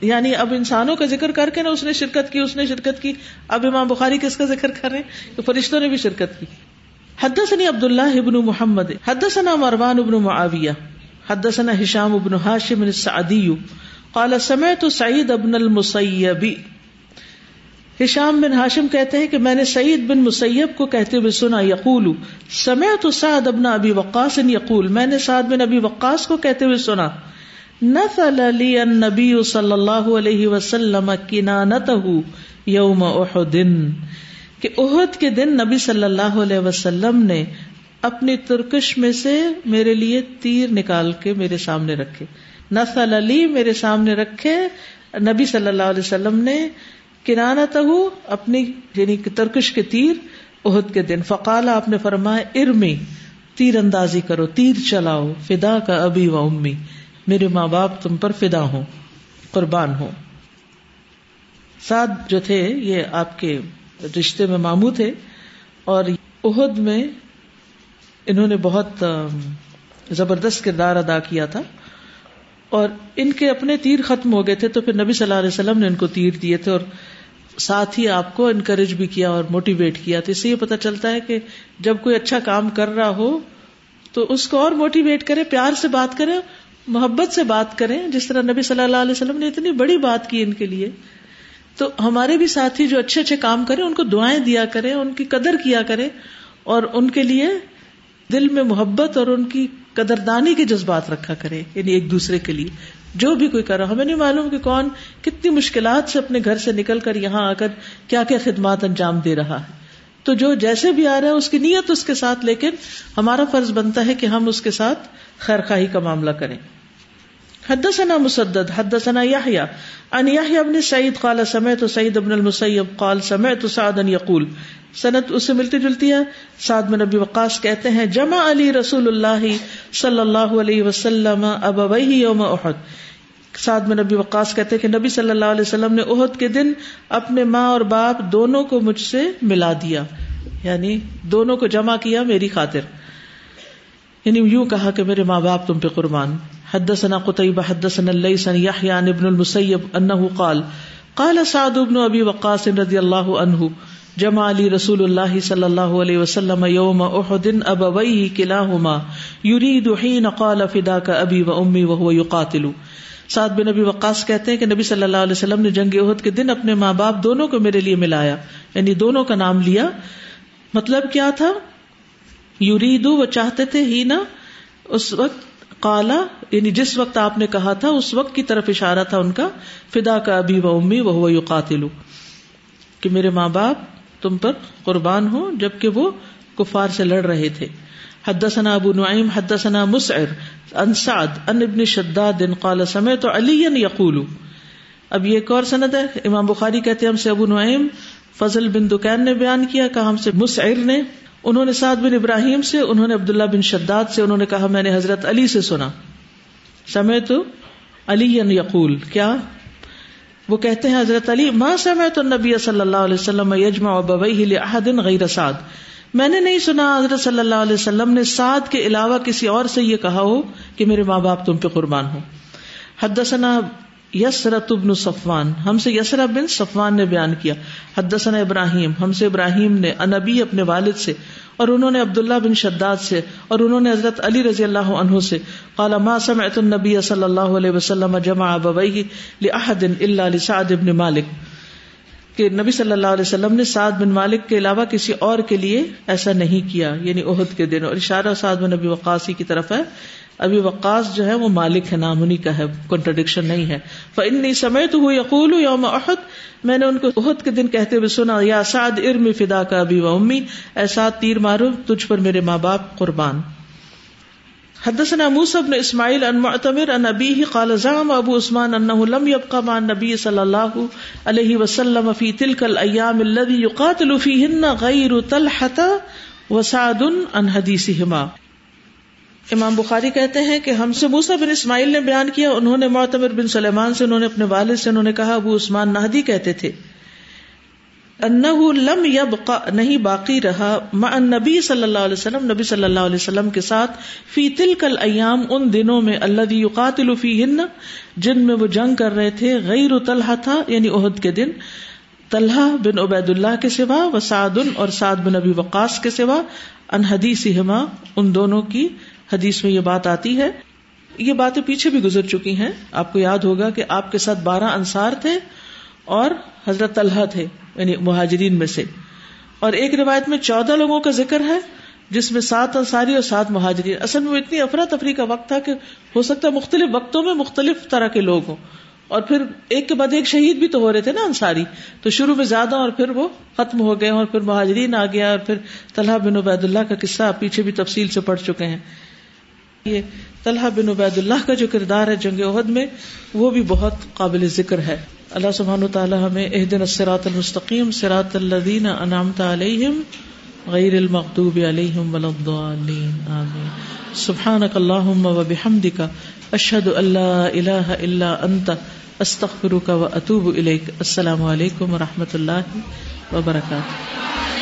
یعنی اب انسانوں کا ذکر کر کے نا اس نے شرکت کی، اس نے شرکت کی۔ اب امام بخاری کس کا ذکر کر رہے ہیں؟ کہ فرشتوں نے بھی شرکت کی۔ حدثني عبد الله ابن محمد، حدثنا مروان ابن معاوية حدثنا هشام ابن هاشم السعدي قال سمعت سعيد ابن المسيب ہشام بن ہاشم کہتے ہیں کہ میں نے سعید بن مسیب کو کہتے ہوئے سنا یقول سمعت سعد ابن ابی وقاص یقول، میں نے سعد بن ابی وقاص کو کہتے ہوئے سنا نثل لی النبی صلی اللہ علیہ وسلم کنانته یوم احد، کہ احد کے دن نبی صلی اللہ علیہ وسلم نے اپنی ترکش میں سے میرے لیے تیر نکال کے میرے سامنے رکھے۔ نسل علی میرے سامنے رکھے، نبی صلی اللہ علیہ وسلم نے کنانا تہو اپنی یعنی ترکش کے تیر عہد کے دن۔ فقال آپ نے فرمایا، ارمی، تیر اندازی کرو، تیر چلاؤ، فدا کا ابھی و امی۔ میرے ماں باپ تم پر فدا ہو قربان ہو سعد جو تھے، یہ آپ کے رشتے میں مامو تھے۔ اور عہد میں انہوں نے بہت زبردست کردار ادا کیا تھا۔ اور ان کے اپنے تیر ختم ہو گئے تھے تو پھر نبی صلی اللہ علیہ وسلم نے ان کو تیر دیے تھے اور ساتھ ہی آپ کو انکریج بھی کیا اور موٹیویٹ کیا۔ تو اس سے یہ پتا چلتا ہے کہ جب کوئی اچھا کام کر رہا ہو تو اس کو اور موٹیویٹ کرے، پیار سے بات کرے، محبت سے بات کریں جس طرح نبی صلی اللہ علیہ وسلم نے اتنی بڑی بات کی ان کے لیے۔ تو ہمارے بھی ساتھی جو اچھے اچھے کام کریں، ان کو دعائیں دیا کریں، ان کی قدر کیا کرے اور ان کے لیے دل میں محبت اور ان کی قدردانی کے جذبات رکھا کرے یعنی ایک دوسرے کے لیے۔ جو بھی کوئی کر رہا ہمیں نہیں معلوم کہ کون کتنی مشکلات سے اپنے گھر سے نکل کر یہاں آ کر کیا کیا خدمات انجام دے رہا ہے۔ تو جو جیسے بھی آ رہا ہے، اس کی نیت اس کے ساتھ، لیکن ہمارا فرض بنتا ہے کہ ہم اس کے ساتھ خیر خواہی کا معاملہ کریں۔ حدثنا مسدد، حدثنا يحيى عن يحيى بن سعيد قال، سمعت سعيد بن المسيب قال، سمعت سعدا يقول سنت اس سے ملتی جلتی ہے۔ سعد بن نبی وقاص کہتے ہیں، جمع علی رسول اللہ صلی اللہ علیہ وسلم ابویہ یوم احد۔ سعد بن نبی وقاص کہتے ہیں کہ نبی صلی اللہ علیہ وسلم نے احد کے دن اپنے ماں اور باپ دونوں کو مجھ سے ملا دیا۔ یعنی دونوں کو جمع کیا میری خاطر۔ یعنی یوں کہا کہ میرے ماں باپ تم پہ قربان۔ حدثنا قتيبة، حدثنا الليث، عن يحيى، عن ابن المسيب انه قال قال سعد بن ابي وقاص رضي الله عنه، جمع لي رسول الله صلى الله عليه وسلم يوم احد ابويه كلاهما، يريد حين قال فداك ابي وامي وهو يقاتل. سعد بن ابی وقاص کہتے ہیں کہ نبی صلی اللہ علیہ وسلم نے جنگ عہد کے دن اپنے ماں باپ دونوں کو میرے لیے ملایا یعنی دونوں کا نام لیا۔ مطلب کیا تھا؟ یوریدو وہ چاہتے تھے ہی نا اس وقت کالا یعنی جس وقت آپ نے کہا تھا، اس وقت کی طرف اشارہ تھا ان کا، فدا کا ابھی و امی وہ قاتل کہ میرے ماں باپ تم پر قربان ہو جبکہ وہ کفار سے لڑ رہے تھے۔ حدثنا ابو نعیم، حدثنا مسعر ان سعد ان ابن شداد، قال سمعت علی یقول۔ اب یہ ایک اور سند ہے۔ امام بخاری کہتے ہم سے ابو نعیم، فضل بن دکان نے بیان کیا کہ ہم سے مسعر نے۔ انہوں نے سعد بن ابراہیم سے، انہوں نے عبداللہ بن شداد سے، انہوں نے کہا میں نے حضرت علی سے سنا۔ سمے تو علی یقول۔ کیا؟ وہ کہتے ہیں حضرت علی ماں سمے تو نبی صلی اللہ علیہ وسلم یجما احدن غیر سعد۔ میں نے نہیں سنا حضرت صلی اللہ علیہ وسلم نے سعد کے علاوہ کسی اور سے یہ کہا ہو کہ میرے ماں باپ تم پہ قربان ہو حدثنا یسرت ابن صفوان، ہم سے یسرا بن صفوان نے بیان کیا۔ حدثنا ابراہیم، ہم سے ابراہیم نے انبی اپنے والد سے، اور انہوں نے عبداللہ بن شداد سے، اور انہوں نے حضرت علی رضی اللہ عنہ سے۔ قال، ما سمعت النبی صلی اللہ علیہ وسلم جمع ابویہ لاحد الا لسعد بن مالک۔ کہ نبی صلی اللہ علیہ وسلم نے سعد بن مالک کے علاوہ کسی اور کے لیے ایسا نہیں کیا یعنی عہد کے دن اور اشارہ سعد بن نبی وقاصی کی طرف ہے۔ ابھی وقاص جو ہے وہ مالک ہے، نام انہیں کا ہے کنٹرڈکشن نہیں ہے۔ فنی سمے تو یقول یوم احد میں نے ان کو عہد کے دن کہتے ہوئے سنا، یا سعد ارم فدا کا ابھی و امی ایسا تیر مارو، تجھ پر میرے ماں باپ قربان۔ حدثنا موسى بن اسماعيل عن معتمر عن ابيه قال زعم ابو عثمان انه لم يبقى مع النبي صلى الله عليه وسلم في تلك الايام الذي يقاتل فيهن غير طلحه وسعد عن حديثهما امام بخاری کہتے ہیں کہ ہم سے موسا بن اسماعیل نے بیان کیا، انہوں نے معتمر بن سلیمان سے، انہوں نے اپنے والد سے، انہوں نے کہا، ابو عثمان نہدی کہتے تھے لم یبقا نہیں باقی رہا، مع نبی صلی اللہ علیہ وسلم، نبی صلی اللہ علیہ وسلم کے ساتھ، فی تل کل ایام ان دنوں میں اللہ یقاتل فی ہن جن میں وہ جنگ کر رہے تھے، غیر طلحہ تھا یعنی عہد کے دن، طلحہ بن عبید اللہ کے سوا و سعد اور سعد بن ابی وقاص کے سوا، ان حدیث ان دونوں کی حدیث میں یہ بات آتی ہے۔ یہ باتیں پیچھے بھی گزر چکی ہیں۔ آپ کو یاد ہوگا کہ آپ کے ساتھ بارہ انصار تھے اور حضرت طلحہ تھے یعنی مہاجرین میں سے۔ اور ایک روایت میں چودہ لوگوں کا ذکر ہے، جس میں سات انصاری اور سات مہاجرین۔ اصل میں اتنی افراتفری کا وقت تھا کہ ہو سکتا ہے مختلف وقتوں میں مختلف طرح کے لوگ ہوں۔ اور پھر ایک کے بعد ایک شہید بھی تو ہو رہے تھے نا انصاری۔ تو شروع میں زیادہ اور پھر وہ ختم ہو گئے اور پھر مہاجرین آ گیا اور پھر طلحہ بن عبید اللہ کا قصہ پیچھے بھی تفصیل سے پڑھ چکے ہیں۔ یہ طلحہ بن عبید اللہ کا جو کردار ہے جنگ عہد میں، وہ بھی بہت قابل ذکر ہے۔ اللہ سبحانہ تعالیٰ ہمیں اح دن المستقیم سرات الدین انعامت علیہم غیر المقوب علیہم ولدین آمین۔ سبحانک اللہم و بحمدک، اشہد اللہ الہ الا انت، استغفرک و اتوب الیک۔ السلام علیکم و رحمۃ اللہ وبرکاتہ۔